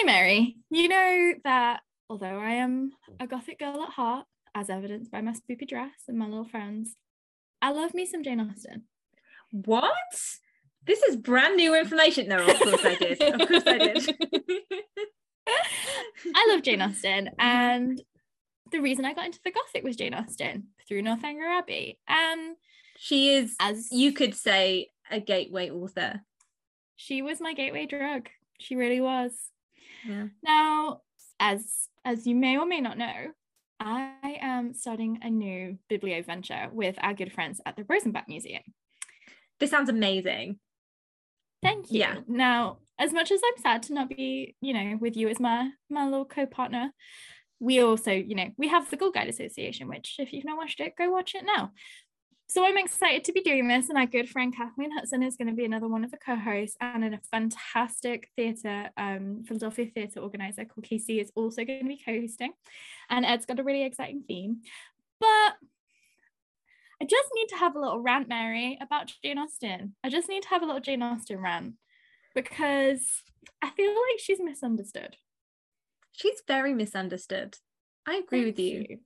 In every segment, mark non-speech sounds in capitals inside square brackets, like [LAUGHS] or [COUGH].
Hey, Mary, you know that although I am a gothic girl at heart, as evidenced by my spoopy dress and my little friends, I love me some Jane Austen. What? This is brand new information. No, of course I did. Of course I did. [LAUGHS] I love Jane Austen, and the reason I got into the gothic was Jane Austen through Northanger Abbey. And she is, as you could say, a gateway author. She was my gateway drug. She really was. Yeah. Now, as as you may or may not know, I am starting a new biblio venture with our good friends at the Rosenbach Museum. This sounds amazing. Thank you. Yeah. Now, as much as I'm sad to not be, you know, with you as my my little co-partner, we also, you know, we have the Gold Guide Association, which if you've not watched it, go watch it now. So I'm excited to be doing this, and our good friend Kathleen Hudson is going to be another one of the co-hosts, and a fantastic theatre, um, Philadelphia theatre organizer called Casey is also going to be co-hosting, and Ed's got a really exciting theme. But I just need to have a little rant, Mary, about Jane Austen. I just need to have a little Jane Austen rant because I feel like she's misunderstood. She's very misunderstood. I agree Thank with you. you.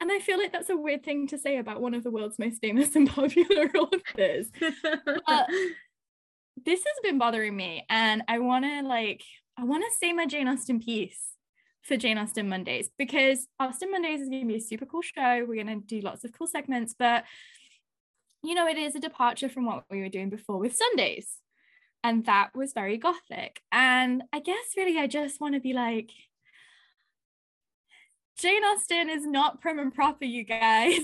And I feel like that's a weird thing to say about one of the world's most famous [LAUGHS] and popular authors. Uh, this has been bothering me, and I want to like I want to say my Jane Austen piece for Jane Austen Mondays because Austen Mondays is going to be a super cool show. We're going to do lots of cool segments, but you know, it is a departure from what we were doing before with Sundays. And that was very gothic. And I guess really, I just want to be like, Jane Austen is not prim and proper, you guys.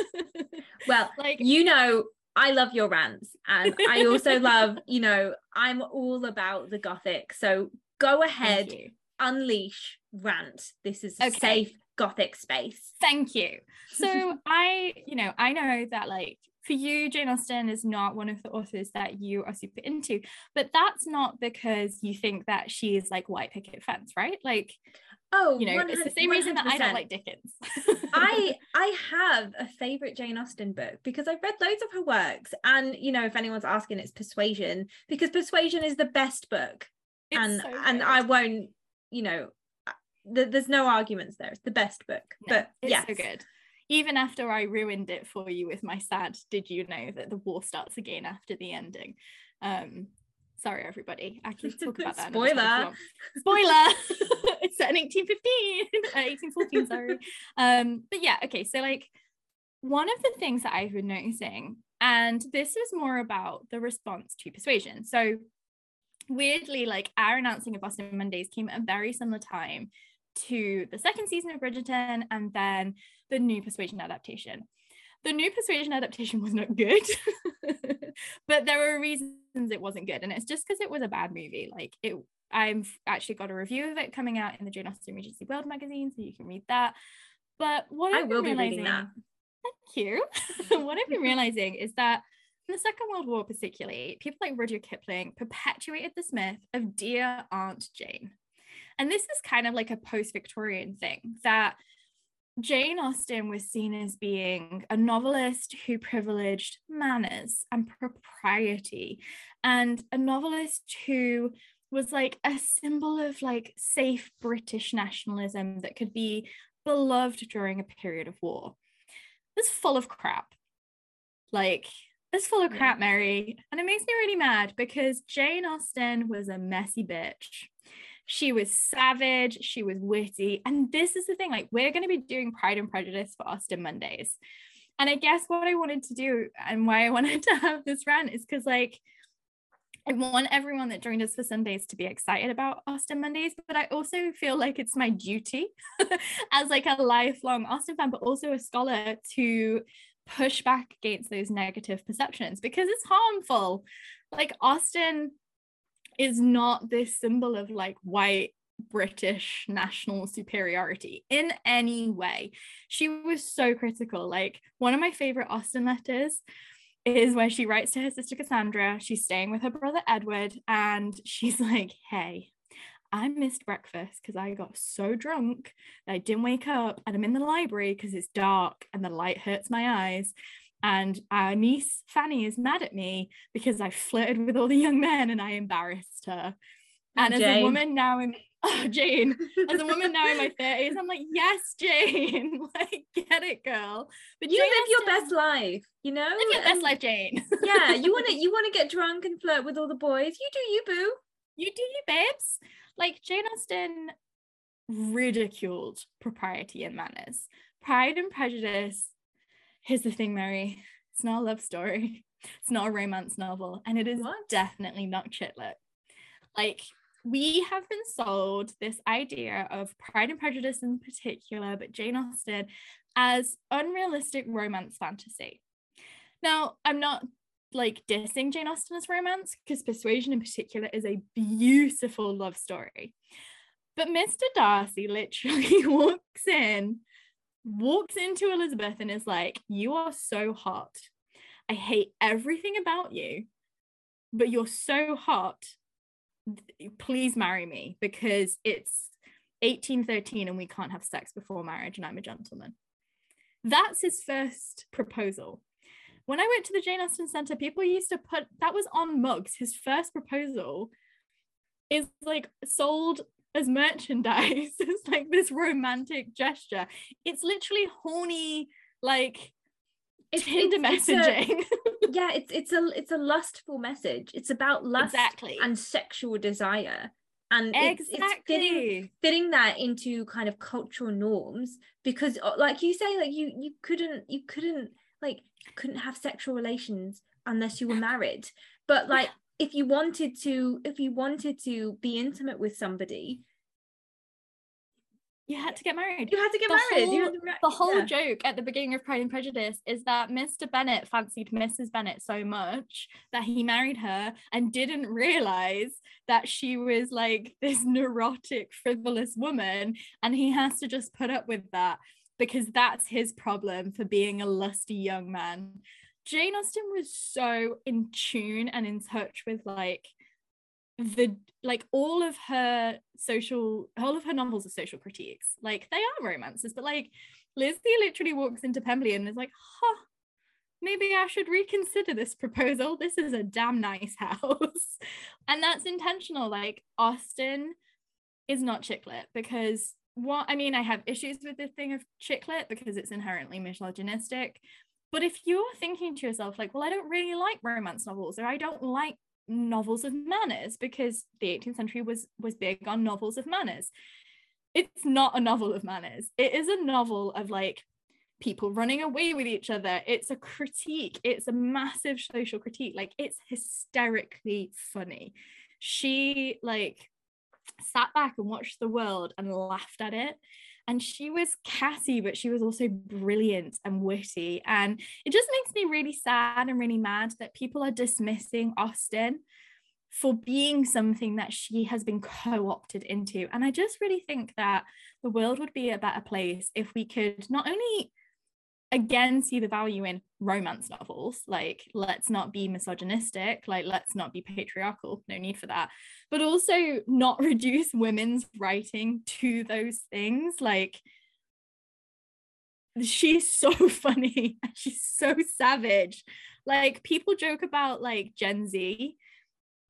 [LAUGHS] well, like, you know, I love your rants. And I also [LAUGHS] love, you know, I'm all about the gothic. So go ahead, unleash, rant. This is a Okay. safe gothic space. Thank you. [LAUGHS] So I, you know, I know that like for you, Jane Austen is not one of the authors that you are super into, but that's not because you think that she is like white picket fence, right? Like, Oh, you know, it's the same reason that I don't like Dickens. I [LAUGHS] I have a favorite Jane Austen book because I've read loads of her works, and you know, if anyone's asking, it's Persuasion because Persuasion is the best book, It's and so and. I won't, you know, th- there's no arguments there. It's the best book, No, but it's yeah, so good. Even after I ruined it for you with my sad, did you know that the war starts again after the ending? Um, sorry everybody. I can talk about that. another time if you Spoiler. Spoiler. [LAUGHS] [LAUGHS] it's set 1815, [LAUGHS] uh, 1814, sorry. [LAUGHS] Um, but yeah, okay. So like one of the things that I've been noticing, and this is more about the response to persuasion. So weirdly, like our announcing of Austen Mondays came at a very similar time to the second season of Bridgerton and then the new Persuasion adaptation. The new Persuasion adaptation was not good, [LAUGHS] but there were reasons it wasn't good, and it's just because it was a bad movie. Like it, I've actually got a review of it coming out in the Jane Austen Regency World magazine, so you can read that. But what I I've will been be reading realizing- that. Thank you. [LAUGHS] [LAUGHS] what I've been realizing is that in the Second World War, particularly, people like Rudyard Kipling perpetuated this myth of dear Aunt Jane. And this is kind of like a post Victorian thing that Jane Austen was seen as being a novelist who privileged manners and propriety, and a novelist who was like a symbol of like safe British nationalism that could be beloved during a period of war. This is full of crap. Like, it's full of crap, Mary. And it makes me really mad because Jane Austen was a messy bitch. She was savage, she was witty. And this is the thing like, we're going to be doing Pride and Prejudice for Austen Mondays. And I guess what I wanted to do and why I [LAUGHS] wanted to have this rant is because, like, I want everyone that joined us for Sundays to be excited about Austen Mondays, but I also feel like it's my duty [LAUGHS] as like a lifelong Austen fan, but also a scholar to push back against those negative perceptions because it's harmful. Like Austen is not this symbol of like white British national superiority in any way. She was so critical. Like one of my favorite Austen letters is where she writes to her sister Cassandra. She's staying with her brother Edward, and she's [LAUGHS] like, Hey, I missed breakfast because I got so drunk that I didn't wake up, and I'm in the library because it's dark and the light hurts my eyes. And our niece Fanny is mad at me because I flirted with all the young men and I embarrassed her. Oh, and as a woman now in oh, [LAUGHS] Jane, as a woman now in my [LAUGHS] 30s, I'm like, yes, Jane, [LAUGHS] like get it, girl. But you Jane live your Austen- best life, you know? live your best life, Jane. yeah, you want to you want to get drunk and flirt with all the boys. You do you, boo. you do you, babes. Like Jane Austen ridiculed propriety and manners. Pride and Prejudice. Here's the thing, Mary. It's not a love story. It's not a romance novel, and it is What? definitely not chick lit. Like we have been sold this idea of Pride and Prejudice in particular, but Jane Austen as unrealistic romance fantasy. Now, I'm not like dissing Jane Austen as romance because Persuasion in particular is a beautiful love story. But Mr. Darcy literally [LAUGHS] walks in, walks into Elizabeth and is like, You are so hot. I hate everything about you, but you're so hot. Please marry me because it's 1813 and we can't have sex before marriage and I'm a gentleman. That's his first proposal. When I went to the Jane Austen Centre, people used to put that was on mugs. His first proposal is like sold as merchandise. [LAUGHS] it's like this romantic gesture. It's literally horny, like It's [LAUGHS] Tinder it's- it's a- messaging. [LAUGHS] yeah, it's it's a it's a lustful message. It's about lust exactly. and sexual desire. And it's, it's fitting exactly. fitting that into kind of cultural norms because uh, like you say like you you couldn't you couldn't like couldn't have sexual relations unless you were [LAUGHS] married but like if you wanted to if you wanted to be intimate with somebody you had to get married. you had to get The married whole- to the whole yeah. joke at the beginning of Pride and Prejudice is that Mr. Bennet fancied Mrs. Bennet so much that he married her and didn't realize that she was like this neurotic, frivolous woman. And he has to just put up with that because that's his problem for being a lusty young man. Jane Austen was so in tune and in touch with like the like all of her social all of her novels are social critiques. Like they are romances but like lizzie literally walks into pemberley and is like huh maybe i should reconsider this proposal. This is a damn nice [LAUGHS] house. And that's intentional. Like austen is not chick lit because what i mean i have issues with the thing of chick lit because it's inherently misogynistic but if you're thinking to yourself like well i don't really like romance novels or i don't like novels of manners because the 18th century was was big on novels of manners. It's not a novel of manners. It is a novel of like people running away with each other. It's a critique. It's a massive social critique. Like it's hysterically funny. She like sat back and watched the world and laughed at it and she was catty but she was also brilliant and witty. And it just makes me really sad and really mad that people are dismissing Austen for being something that she has been co-opted into. And i just really think that the world would be a better place if we could not only again see the value in romance novels. Like let's not be misogynistic. Like let's not be patriarchal. No need for that. But also not [LAUGHS] reduce women's writing to those things. Like she's so [LAUGHS] funny. [LAUGHS] She's so savage. Like people joke about like gen z.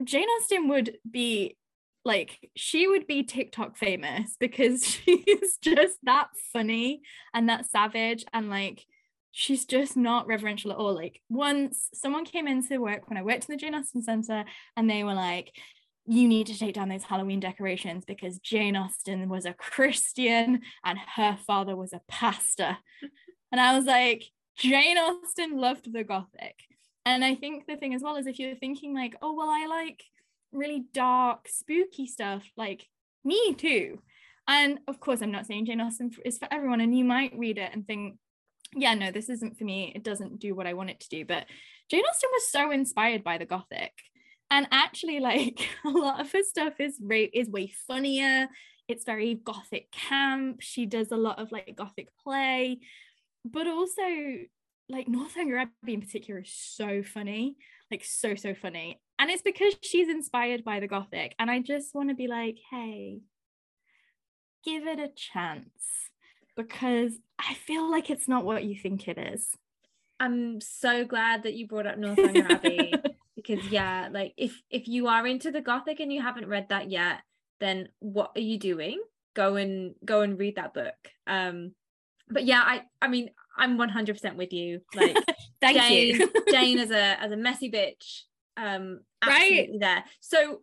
Jane austen would be like she would be tiktok famous because [LAUGHS] she's just that funny and that savage and like she's just not reverential at all like once someone came into work when i worked in the jane austen center and they were like you need to take down those Halloween decorations because Jane Austen was a Christian and her father was a pastor. And I was like, Jane Austen loved the Gothic. And I think the thing as well is if you're thinking, like, oh, well, I like really dark, spooky stuff, like me too. And of course, I'm not saying Jane Austen is for everyone, and you might read it and think, yeah, no, this isn't for me. It doesn't do what I want it to do. But Jane Austen was so inspired by the Gothic and actually [LAUGHS] like a lot of her stuff is ra- is way funnier it's very gothic camp she does a lot of like gothic play but also like northanger abbey in particular is so funny like so so funny and it's because she's inspired by the gothic and i just want to be like hey give it a chance because i feel like it's not what you think it is. I'm so glad that you brought up Northanger Abbey [LAUGHS] because yeah like if if you are into the gothic and you haven't read that yet then what are you doing? Go and go and read that book. Um but yeah i i mean i'm 100% with you. Like [LAUGHS] Thank jane you. jane as [LAUGHS] a as a messy bitch um absolutely Right. there so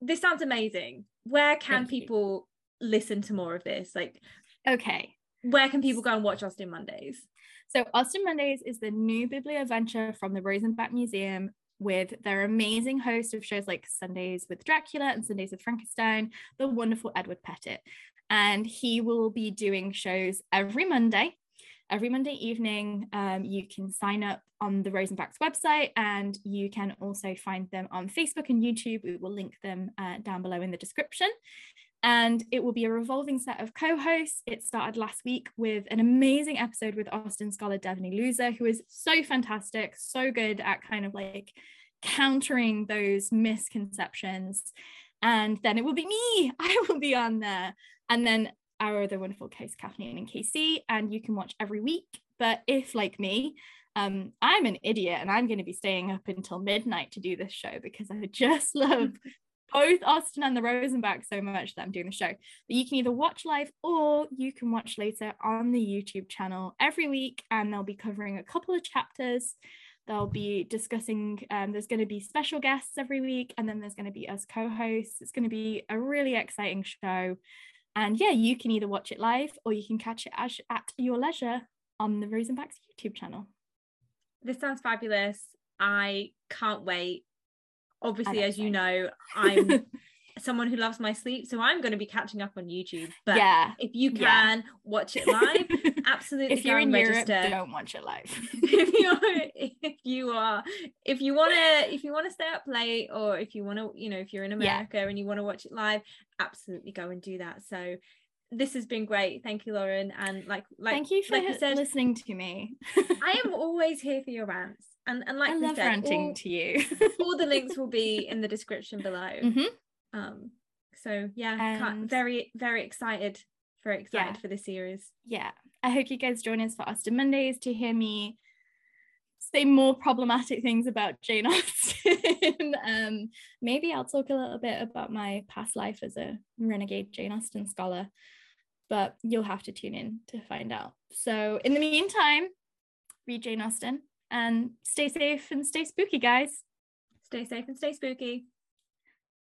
this sounds amazing where can Thank you. people listen to more of this like okay. where can people go and watch austen mondays So Austen Mondays is the new biblioventure from the Rosenbach Museum with their amazing host of shows like Sundays with Dracula and Sundays with Frankenstein, the wonderful Edward Pettit. And he will be doing shows every Monday. Every Monday evening, um, you can sign up on the Rosenbach's website and you can also find them on Facebook and YouTube. We will link them uh, down below in the description and it will be a revolving set of co-hosts. It started last week with an amazing episode with Austen scholar Devoney Looser, who is so fantastic, so good at kind of like countering those misconceptions. And then it will be me. [LAUGHS] I will be on there. And then our other wonderful case, Kathleen and Casey, and you can watch every week. But if like me, um, I'm an idiot and I'm going to be staying up until midnight to do this show because I just [LAUGHS] love both Austen and the Rosenbach so much that I'm doing the show. But you can either watch live or you can watch later on the YouTube channel every week, and they'll be covering a couple of chapters. They'll be discussing, um, there's going to be special guests every week, and then there's going to be us co hosts. It's going to be a really exciting show. And yeah, you can either watch it live or you can catch it as, at your leisure on the Rosenbach's YouTube channel. this sounds fabulous. I can't wait. Obviously as you know [LAUGHS] i'm someone who loves my sleep so i'm going to be catching up on youtube but yeah. if you Yeah. can watch it live [LAUGHS] absolutely if you're in and Europe, don't watch it live. if [LAUGHS] you're if you are if you want to if you want to stay up late or if you want to you know if you're in Yeah. america and you want to watch it live absolutely go and do that so this has been great thank you lauren and like like Thank you for like you said listening to me. i am [LAUGHS] always here for your rants and and like I love said, ranting all- to you. all the links will be in the description below Mhm. Um so yeah very very excited very excited Yeah. for the series Yeah, I hope you guys join us for Austen Mondays to hear me say more problematic things about Jane [LAUGHS] Austen. um, maybe I'll talk a little bit about my past life as a renegade Jane Austen scholar, but you'll have to tune in to find out. So, in the meantime, read Jane Austen and stay safe and stay spooky, guys. stay safe and stay spooky